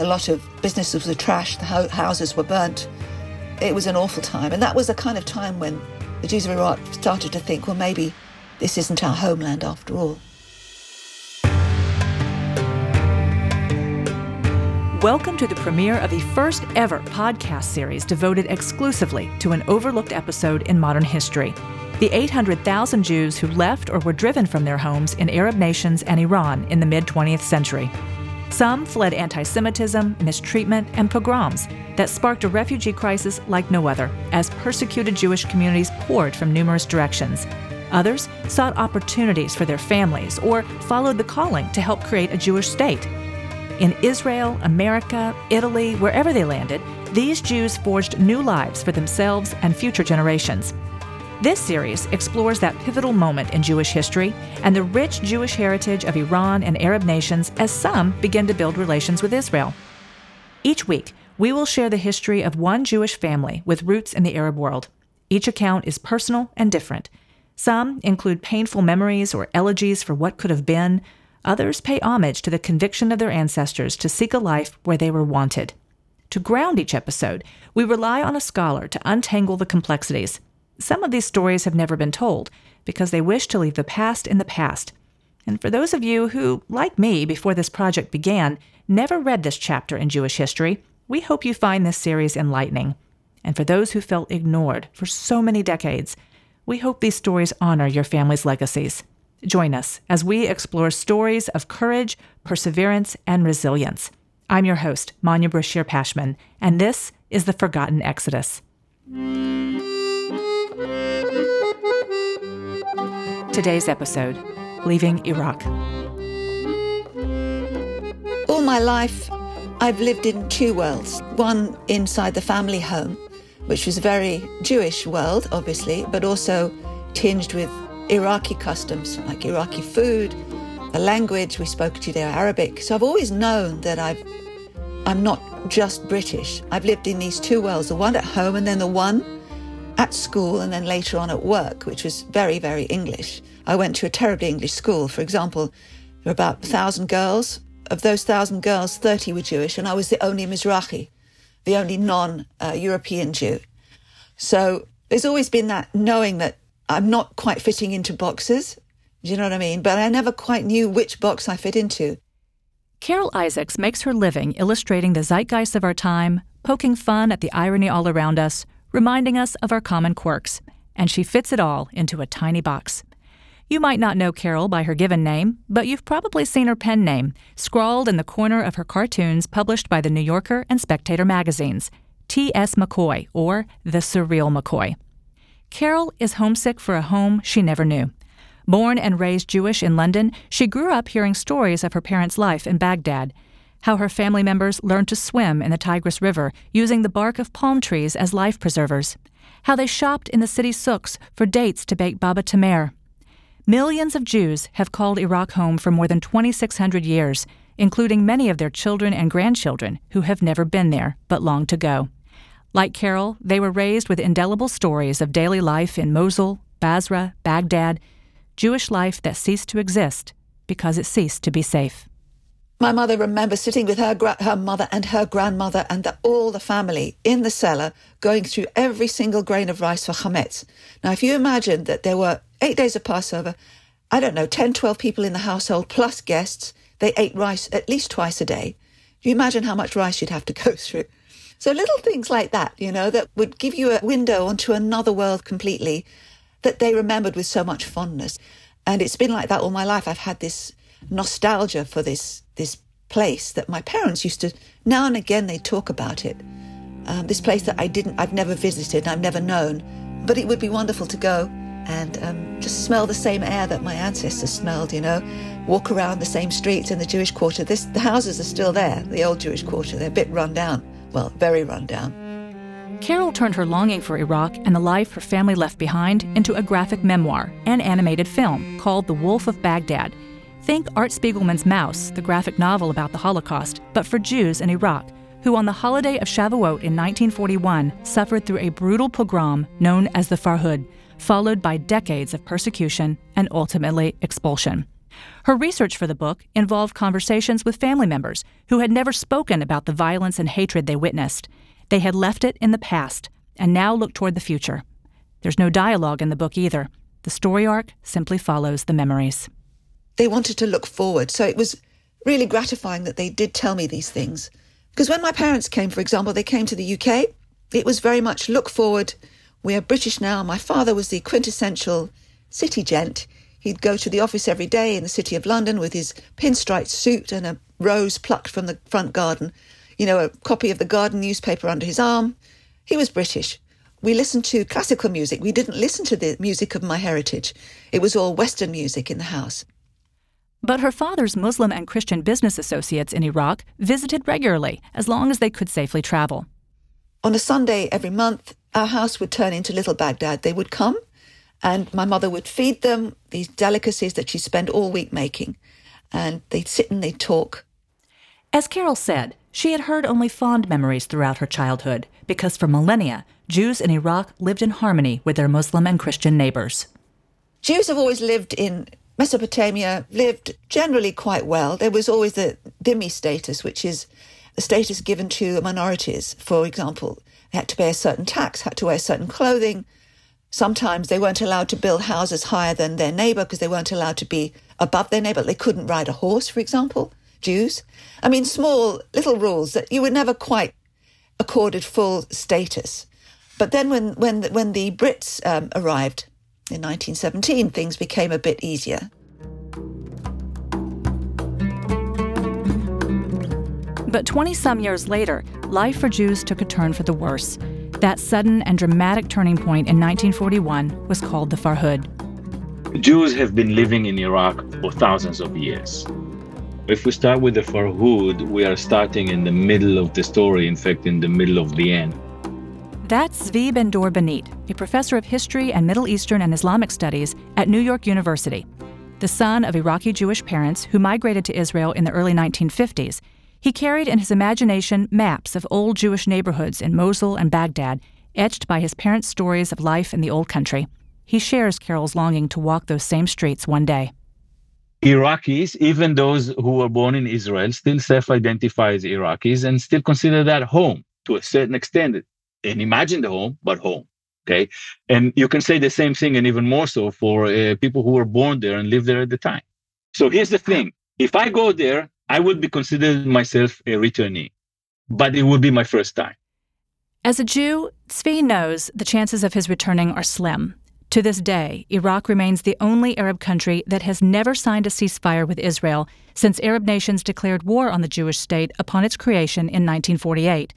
A lot of businesses were trashed, the ho- houses were burnt. It was an awful time. And that was the kind of time when the Jews of Iraq started to think, well, maybe this isn't our homeland after all. Welcome to the premiere of the first ever podcast series devoted exclusively to an overlooked episode in modern history the 800,000 Jews who left or were driven from their homes in Arab nations and Iran in the mid 20th century. Some fled anti Semitism, mistreatment, and pogroms that sparked a refugee crisis like no other, as persecuted Jewish communities poured from numerous directions. Others sought opportunities for their families or followed the calling to help create a Jewish state. In Israel, America, Italy, wherever they landed, these Jews forged new lives for themselves and future generations. This series explores that pivotal moment in Jewish history and the rich Jewish heritage of Iran and Arab nations as some begin to build relations with Israel. Each week, we will share the history of one Jewish family with roots in the Arab world. Each account is personal and different. Some include painful memories or elegies for what could have been, Others pay homage to the conviction of their ancestors to seek a life where they were wanted. To ground each episode, we rely on a scholar to untangle the complexities. Some of these stories have never been told because they wish to leave the past in the past. And for those of you who, like me before this project began, never read this chapter in Jewish history, we hope you find this series enlightening. And for those who felt ignored for so many decades, we hope these stories honor your family's legacies. Join us as we explore stories of courage, perseverance, and resilience. I'm your host, Manya Brachear Pashman, and this is The Forgotten Exodus. Today's episode Leaving Iraq. All my life, I've lived in two worlds one inside the family home, which was a very Jewish world, obviously, but also tinged with Iraqi customs, like Iraqi food, the language, we spoke Judeo Arabic. So I've always known that I've, I'm not just British. I've lived in these two worlds the one at home and then the one at school and then later on at work, which was very, very English. I went to a terribly English school. For example, there were about 1,000 girls. Of those 1,000 girls, 30 were Jewish, and I was the only Mizrahi, the only non European Jew. So there's always been that knowing that I'm not quite fitting into boxes. Do you know what I mean? But I never quite knew which box I fit into. Carol Isaacs makes her living illustrating the zeitgeist of our time, poking fun at the irony all around us, reminding us of our common quirks, and she fits it all into a tiny box. You might not know Carol by her given name, but you've probably seen her pen name, scrawled in the corner of her cartoons published by the New Yorker and Spectator magazines T.S. McCoy, or The Surreal McCoy. Carol is homesick for a home she never knew. Born and raised Jewish in London, she grew up hearing stories of her parents' life in Baghdad, how her family members learned to swim in the Tigris River using the bark of palm trees as life preservers, how they shopped in the city souks for dates to bake baba tamer. Millions of Jews have called Iraq home for more than 2,600 years, including many of their children and grandchildren who have never been there but long to go. Like Carol, they were raised with indelible stories of daily life in Mosul, Basra, Baghdad, Jewish life that ceased to exist because it ceased to be safe. My mother remembers sitting with her gra- her mother and her grandmother and the, all the family in the cellar, going through every single grain of rice for chametz. Now, if you imagine that there were eight days of Passover, I don't know, 10, 12 people in the household plus guests, they ate rice at least twice a day. Do you imagine how much rice you'd have to go through? So little things like that, you know, that would give you a window onto another world completely that they remembered with so much fondness. And it's been like that all my life. I've had this nostalgia for this this place that my parents used to now and again they talk about it. Um, this place that I didn't, I've never visited, I've never known, but it would be wonderful to go and um, just smell the same air that my ancestors smelled. You know, walk around the same streets in the Jewish quarter. This, the houses are still there, the old Jewish quarter. They're a bit run down well, very run down. Carol turned her longing for Iraq and the life her family left behind into a graphic memoir and animated film called The Wolf of Baghdad. Think Art Spiegelman's Mouse, the graphic novel about the Holocaust, but for Jews in Iraq, who on the holiday of Shavuot in 1941 suffered through a brutal pogrom known as the Farhud, followed by decades of persecution and ultimately expulsion. Her research for the book involved conversations with family members who had never spoken about the violence and hatred they witnessed. They had left it in the past and now looked toward the future. There's no dialogue in the book either. The story arc simply follows the memories. They wanted to look forward, so it was really gratifying that they did tell me these things. Because when my parents came, for example, they came to the UK, it was very much look forward. We are British now. My father was the quintessential city gent. He'd go to the office every day in the City of London with his pinstripe suit and a rose plucked from the front Guardian, you know, a copy of the garden newspaper under his arm. He was British. We listened to classical music. We didn't listen to the music of my heritage. It was all Western music in the house. But her father's Muslim and Christian business associates in Iraq visited regularly as long as they could safely travel. On a Sunday every month, our house would turn into Little Baghdad. They would come, and my mother would feed them these delicacies that she spent all week making. And they'd sit and they'd talk. As Carol said, she had heard only fond memories throughout her childhood because for millennia, Jews in Iraq lived in harmony with their Muslim and Christian neighbors. Jews have always lived in Mesopotamia, lived generally quite well. There was always the dhimmi status, which is the status given to minorities. For example, they had to pay a certain tax, had to wear certain clothing. Sometimes they weren't allowed to build houses higher than their neighbor because they weren't allowed to be above their neighbor. They couldn't ride a horse, for example, Jews. I mean, small little rules that you were never quite accorded full status. But then when, when, when the Brits um, arrived in 1917, things became a bit easier. But 20 some years later, life for Jews took a turn for the worse. That sudden and dramatic turning point in 1941 was called the Farhud. Jews have been living in Iraq for thousands of years. If we start with the Farhud, we are starting in the middle of the story, in fact, in the middle of the end. That's Zvi Ben-Dor Benite, a professor of history and Middle Eastern and Islamic studies at New York University. The son of Iraqi Jewish parents who migrated to Israel in the early 1950s, he carried in his imagination maps of old Jewish neighborhoods in Mosul and Baghdad, etched by his parents' stories of life in the old country. He shares Carol's longing to walk those same streets one day. Iraqis, even those who were born in Israel, still self identify as Iraqis and still consider that home to a certain extent. And imagine the home, but home. Okay. And you can say the same thing and even more so for uh, people who were born there and lived there at the time. So here's the thing if I go there, I would be considered myself a returnee, but it would be my first time. As a Jew, Zvi knows the chances of his returning are slim. To this day, Iraq remains the only Arab country that has never signed a ceasefire with Israel since Arab nations declared war on the Jewish state upon its creation in 1948.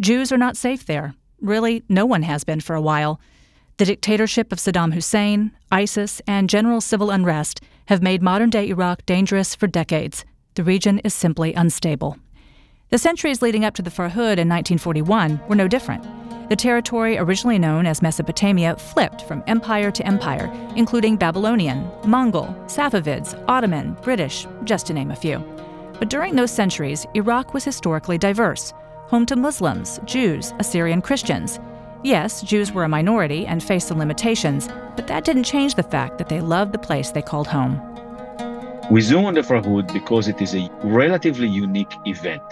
Jews are not safe there. Really, no one has been for a while. The dictatorship of Saddam Hussein, ISIS, and general civil unrest have made modern day Iraq dangerous for decades. The region is simply unstable. The centuries leading up to the Farhud in 1941 were no different. The territory, originally known as Mesopotamia, flipped from empire to empire, including Babylonian, Mongol, Safavids, Ottoman, British, just to name a few. But during those centuries, Iraq was historically diverse, home to Muslims, Jews, Assyrian Christians. Yes, Jews were a minority and faced some limitations, but that didn't change the fact that they loved the place they called home. We zoom on the Farhud because it is a relatively unique event.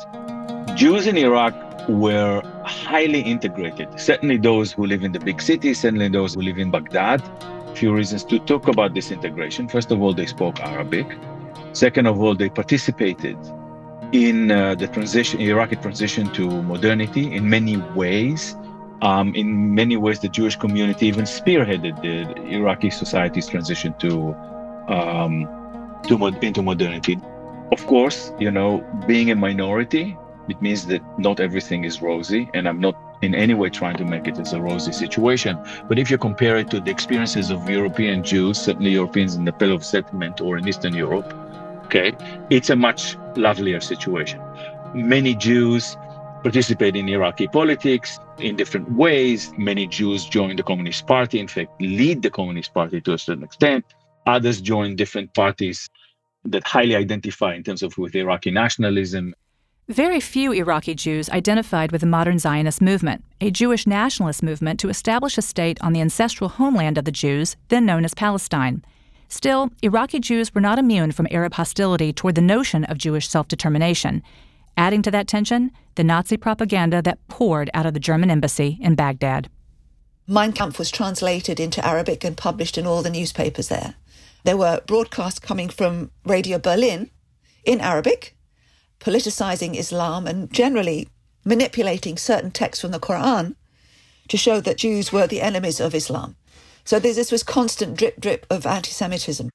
Jews in Iraq were highly integrated. Certainly those who live in the big cities, certainly those who live in Baghdad. A few reasons to talk about this integration. First of all, they spoke Arabic. Second of all, they participated in uh, the transition, Iraqi transition to modernity in many ways. Um, in many ways, the Jewish community even spearheaded the Iraqi society's transition to, um, to mod- into modernity. Of course, you know, being a minority, it means that not everything is rosy, and I'm not in any way trying to make it as a rosy situation. But if you compare it to the experiences of European Jews, certainly Europeans in the Pale of Settlement or in Eastern Europe, okay, it's a much lovelier situation. Many Jews participate in Iraqi politics in different ways. Many Jews join the Communist Party, in fact, lead the Communist Party to a certain extent. Others join different parties that highly identify in terms of with Iraqi nationalism very few Iraqi Jews identified with the modern Zionist movement, a Jewish nationalist movement to establish a state on the ancestral homeland of the Jews, then known as Palestine. Still, Iraqi Jews were not immune from Arab hostility toward the notion of Jewish self determination. Adding to that tension, the Nazi propaganda that poured out of the German embassy in Baghdad. Mein Kampf was translated into Arabic and published in all the newspapers there. There were broadcasts coming from Radio Berlin in Arabic, politicizing Islam and generally manipulating certain texts from the Quran to show that Jews were the enemies of Islam. So this was constant drip drip of anti-Semitism.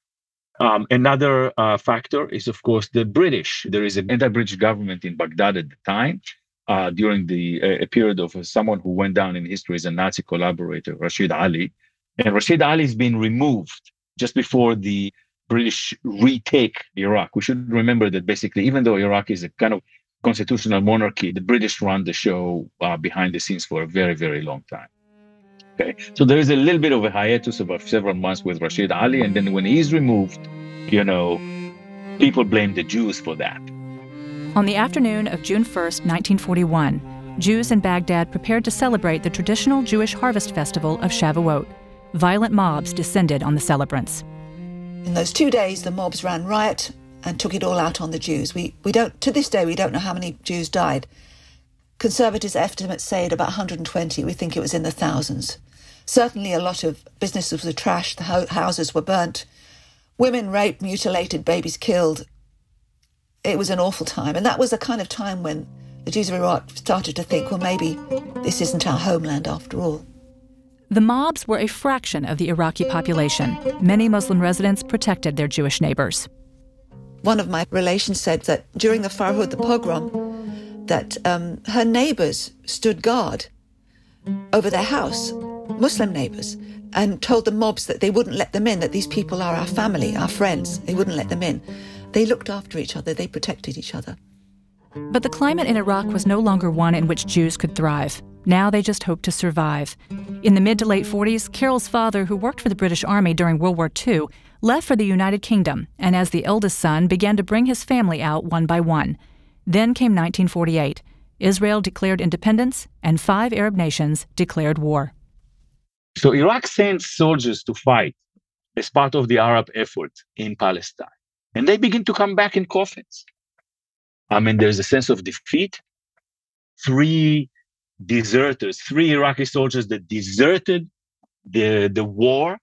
Um, another uh, factor is, of course, the British. There is an anti-British government in Baghdad at the time. Uh, during the uh, period of someone who went down in history as a Nazi collaborator, Rashid Ali, and Rashid Ali has been removed just before the British retake Iraq. We should remember that basically, even though Iraq is a kind of constitutional monarchy, the British run the show uh, behind the scenes for a very, very long time. Okay, so there is a little bit of a hiatus of several months with Rashid Ali, and then when he's removed, you know, people blame the Jews for that. On the afternoon of June 1st, 1941, Jews in Baghdad prepared to celebrate the traditional Jewish harvest festival of Shavuot. Violent mobs descended on the celebrants. In those two days, the mobs ran riot and took it all out on the Jews. We, we don't, to this day, we don't know how many Jews died. Conservatives' estimates say at about 120. We think it was in the thousands. Certainly, a lot of businesses were trashed, the houses were burnt, women raped, mutilated, babies killed. It was an awful time. And that was a kind of time when the Jews of Iraq started to think, well, maybe this isn't our homeland after all. The mobs were a fraction of the Iraqi population. Many Muslim residents protected their Jewish neighbors. One of my relations said that during the Farhud, the pogrom, that um, her neighbors stood guard over their house Muslim neighbours and told the mobs that they wouldn't let them in, that these people are our family, our friends. They wouldn't let them in. They looked after each other, they protected each other. But the climate in Iraq was no longer one in which Jews could thrive. Now they just hoped to survive. In the mid to late 40s, Carol's father, who worked for the British Army during World War II, left for the United Kingdom, and as the eldest son, began to bring his family out one by one. Then came 1948. Israel declared independence, and five Arab nations declared war. So Iraq sent soldiers to fight as part of the Arab effort in Palestine. And they begin to come back in coffins. I mean, there's a sense of defeat. Three deserters, three Iraqi soldiers that deserted the, the war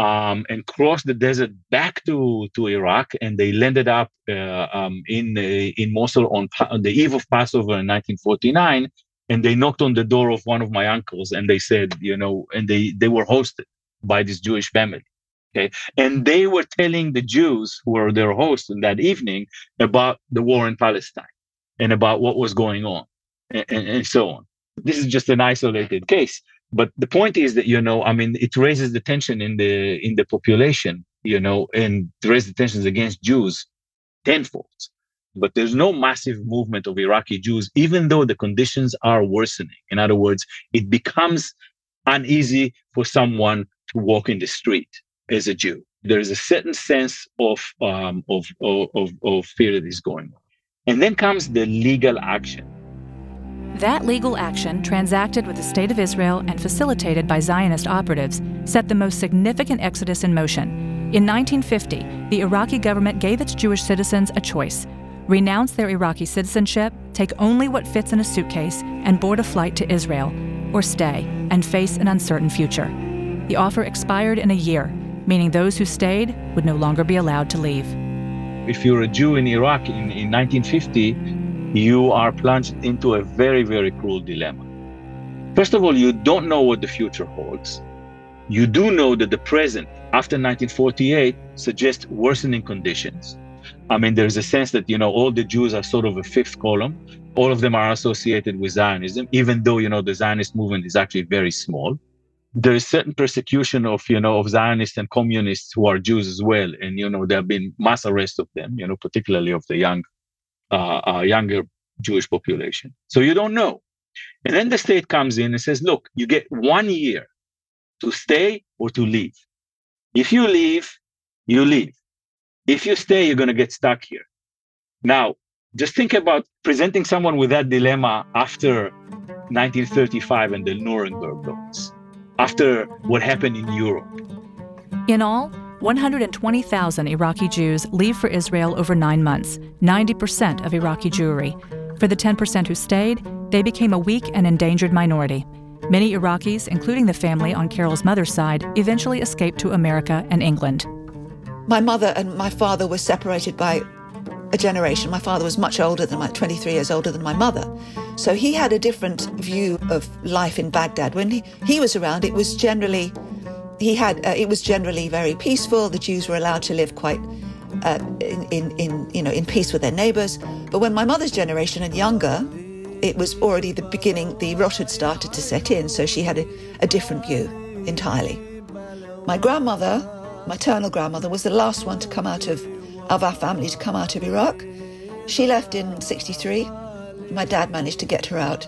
um, and crossed the desert back to, to Iraq, and they landed up uh, um, in uh, in Mosul on, on the eve of Passover in 1949, and they knocked on the door of one of my uncles and they said you know and they they were hosted by this jewish family okay? And they were telling the jews who were their hosts in that evening about the war in palestine and about what was going on and, and, and so on. This is just an isolated case but the point is that you know i mean it raises the tension in the in the population you know and raises the tensions against jews tenfold but there's no massive movement of Iraqi Jews, even though the conditions are worsening. In other words, it becomes uneasy for someone to walk in the street as a Jew. There is a certain sense of, um, of, of, of fear that is going on. And then comes the legal action. That legal action, transacted with the State of Israel and facilitated by Zionist operatives, set the most significant exodus in motion. In 1950, the Iraqi government gave its Jewish citizens a choice renounce their Iraqi citizenship, take only what fits in a suitcase, and board a flight to Israel, or stay and face an uncertain future. The offer expired in a year, meaning those who stayed would no longer be allowed to leave. If you're a Jew in Iraq in, in 1950, you are plunged into a very, very cruel dilemma. First of all, you don't know what the future holds. You do know that the present, after 1948, suggests worsening conditions. I mean, there's a sense that, you know, all the Jews are sort of a fifth column. All of them are associated with Zionism, even though, you know, the Zionist movement is actually very small. There is certain persecution of, you know, of Zionists and communists who are Jews as well. And, you know, there have been mass arrests of them, you know, particularly of the young, uh, uh, younger Jewish population. So you don't know. And then the state comes in and says, look, you get one year to stay or to leave. If you leave, you leave. If you stay, you're going to get stuck here. Now, just think about presenting someone with that dilemma after 1935 and the Nuremberg laws, after what happened in Europe. In all, 120,000 Iraqi Jews leave for Israel over nine months, 90% of Iraqi Jewry. For the 10% who stayed, they became a weak and endangered minority. Many Iraqis, including the family on Carol's mother's side, eventually escaped to America and England. My mother and my father were separated by a generation. My father was much older than my 23 years older than my mother. So he had a different view of life in Baghdad. When he, he was around, it was generally he had uh, it was generally very peaceful. The Jews were allowed to live quite uh, in, in, in you know in peace with their neighbors. But when my mother's generation and younger, it was already the beginning. The rot had started to set in, so she had a, a different view entirely. My grandmother, maternal grandmother, was the last one to come out of of our family to come out of Iraq. She left in '63. My dad managed to get her out.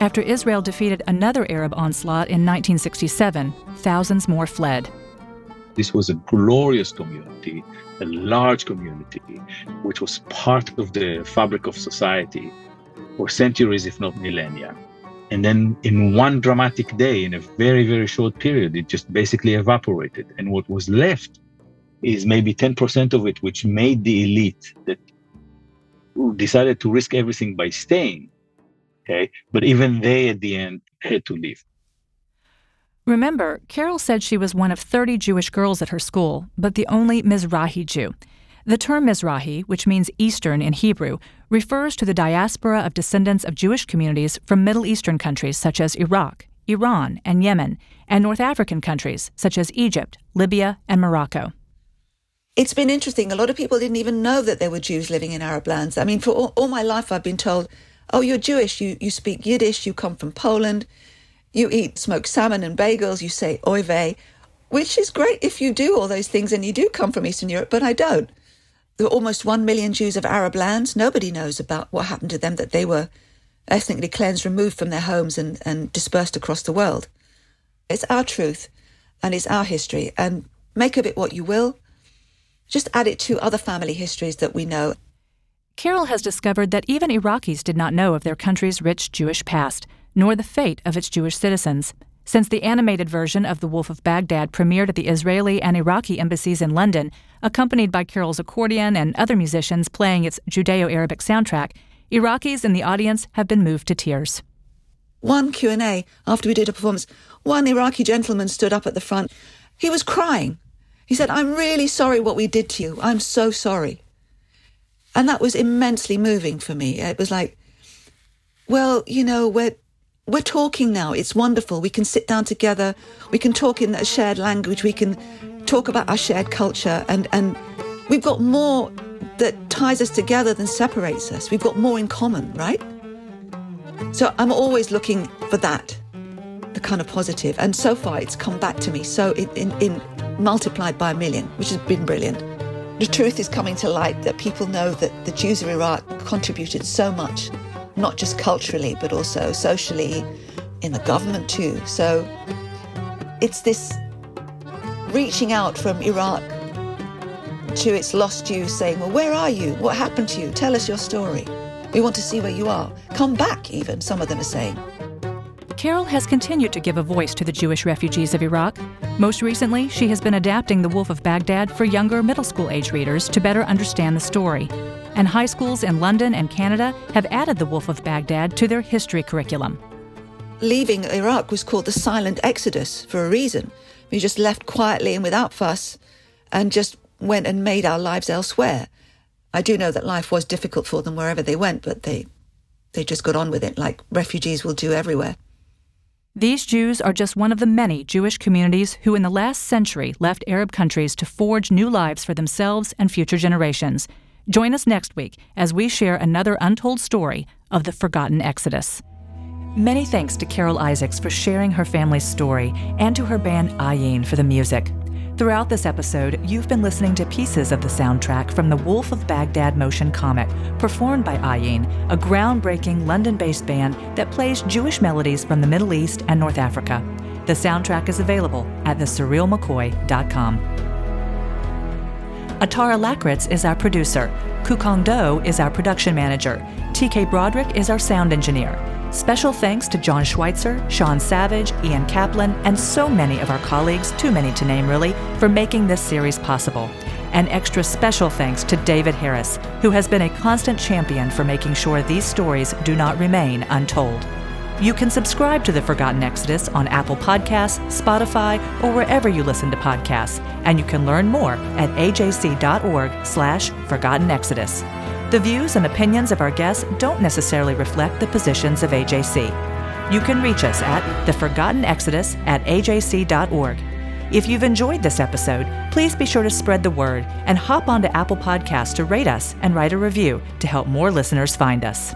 After Israel defeated another Arab onslaught in 1967, thousands more fled. This was a glorious community, a large community, which was part of the fabric of society for centuries, if not millennia. And then in one dramatic day, in a very, very short period, it just basically evaporated. And what was left is maybe 10% of it, which made the elite that decided to risk everything by staying. Okay. But even they at the end had to leave. Remember, Carol said she was one of 30 Jewish girls at her school, but the only Mizrahi Jew. The term Mizrahi, which means Eastern in Hebrew, refers to the diaspora of descendants of Jewish communities from Middle Eastern countries such as Iraq, Iran, and Yemen, and North African countries such as Egypt, Libya, and Morocco. It's been interesting. A lot of people didn't even know that there were Jews living in Arab lands. I mean, for all, all my life, I've been told, oh, you're Jewish, you, you speak Yiddish, you come from Poland, you eat smoked salmon and bagels, you say oy which is great if you do all those things and you do come from Eastern Europe, but I don't. There are almost one million Jews of Arab lands. Nobody knows about what happened to them, that they were ethnically cleansed, removed from their homes, and, and dispersed across the world. It's our truth and it's our history, and make of it what you will. Just add it to other family histories that we know. Carol has discovered that even Iraqis did not know of their country's rich Jewish past, nor the fate of its Jewish citizens. Since the animated version of The Wolf of Baghdad premiered at the Israeli and Iraqi embassies in London, accompanied by Carol's accordion and other musicians playing its Judeo Arabic soundtrack, Iraqis in the audience have been moved to tears. One Q&A after we did a performance, one Iraqi gentleman stood up at the front. He was crying he said, I'm really sorry what we did to you. I'm so sorry. And that was immensely moving for me. It was like, well, you know, we're, we're talking now. It's wonderful. We can sit down together. We can talk in a shared language. We can talk about our shared culture. And, and we've got more that ties us together than separates us. We've got more in common, right? So I'm always looking for that, the kind of positive. And so far, it's come back to me. So in, in, in multiplied by a million, which has been brilliant. The truth is coming to light that people know that the Jews of Iraq contributed so much, not just culturally, but also socially, in the government too. So it's this reaching out from Iraq to its lost Jews saying, Well, where are you? What happened to you? Tell us your story. We want to see where you are. Come back, even, some of them are saying. Carol has continued to give a voice to the Jewish refugees of Iraq. Most recently, she has been adapting The Wolf of Baghdad for younger middle school age readers to better understand the story. And high schools in London and Canada have added The Wolf of Baghdad to their history curriculum. Leaving Iraq was called the silent exodus for a reason. We just left quietly and without fuss and just went and made our lives elsewhere. I do know that life was difficult for them wherever they went, but they they just got on with it like refugees will do everywhere. These Jews are just one of the many Jewish communities who, in the last century, left Arab countries to forge new lives for themselves and future generations. Join us next week as we share another untold story of the forgotten Exodus. Many thanks to Carol Isaacs for sharing her family's story and to her band Ayin for the music. Throughout this episode, you've been listening to pieces of the soundtrack from the Wolf of Baghdad motion comic, performed by Ayin, a groundbreaking London based band that plays Jewish melodies from the Middle East and North Africa. The soundtrack is available at thesurrealmccoy.com. Atara Lakritz is our producer. Kukong Do is our production manager. TK Broderick is our sound engineer. Special thanks to John Schweitzer, Sean Savage, Ian Kaplan, and so many of our colleagues, too many to name really, for making this series possible. An extra special thanks to David Harris, who has been a constant champion for making sure these stories do not remain untold. You can subscribe to The Forgotten Exodus on Apple Podcasts, Spotify, or wherever you listen to podcasts, and you can learn more at ajc.org slash Forgotten Exodus. The views and opinions of our guests don't necessarily reflect the positions of AJC. You can reach us at The Forgotten Exodus at ajc.org. If you've enjoyed this episode, please be sure to spread the word and hop onto Apple Podcasts to rate us and write a review to help more listeners find us.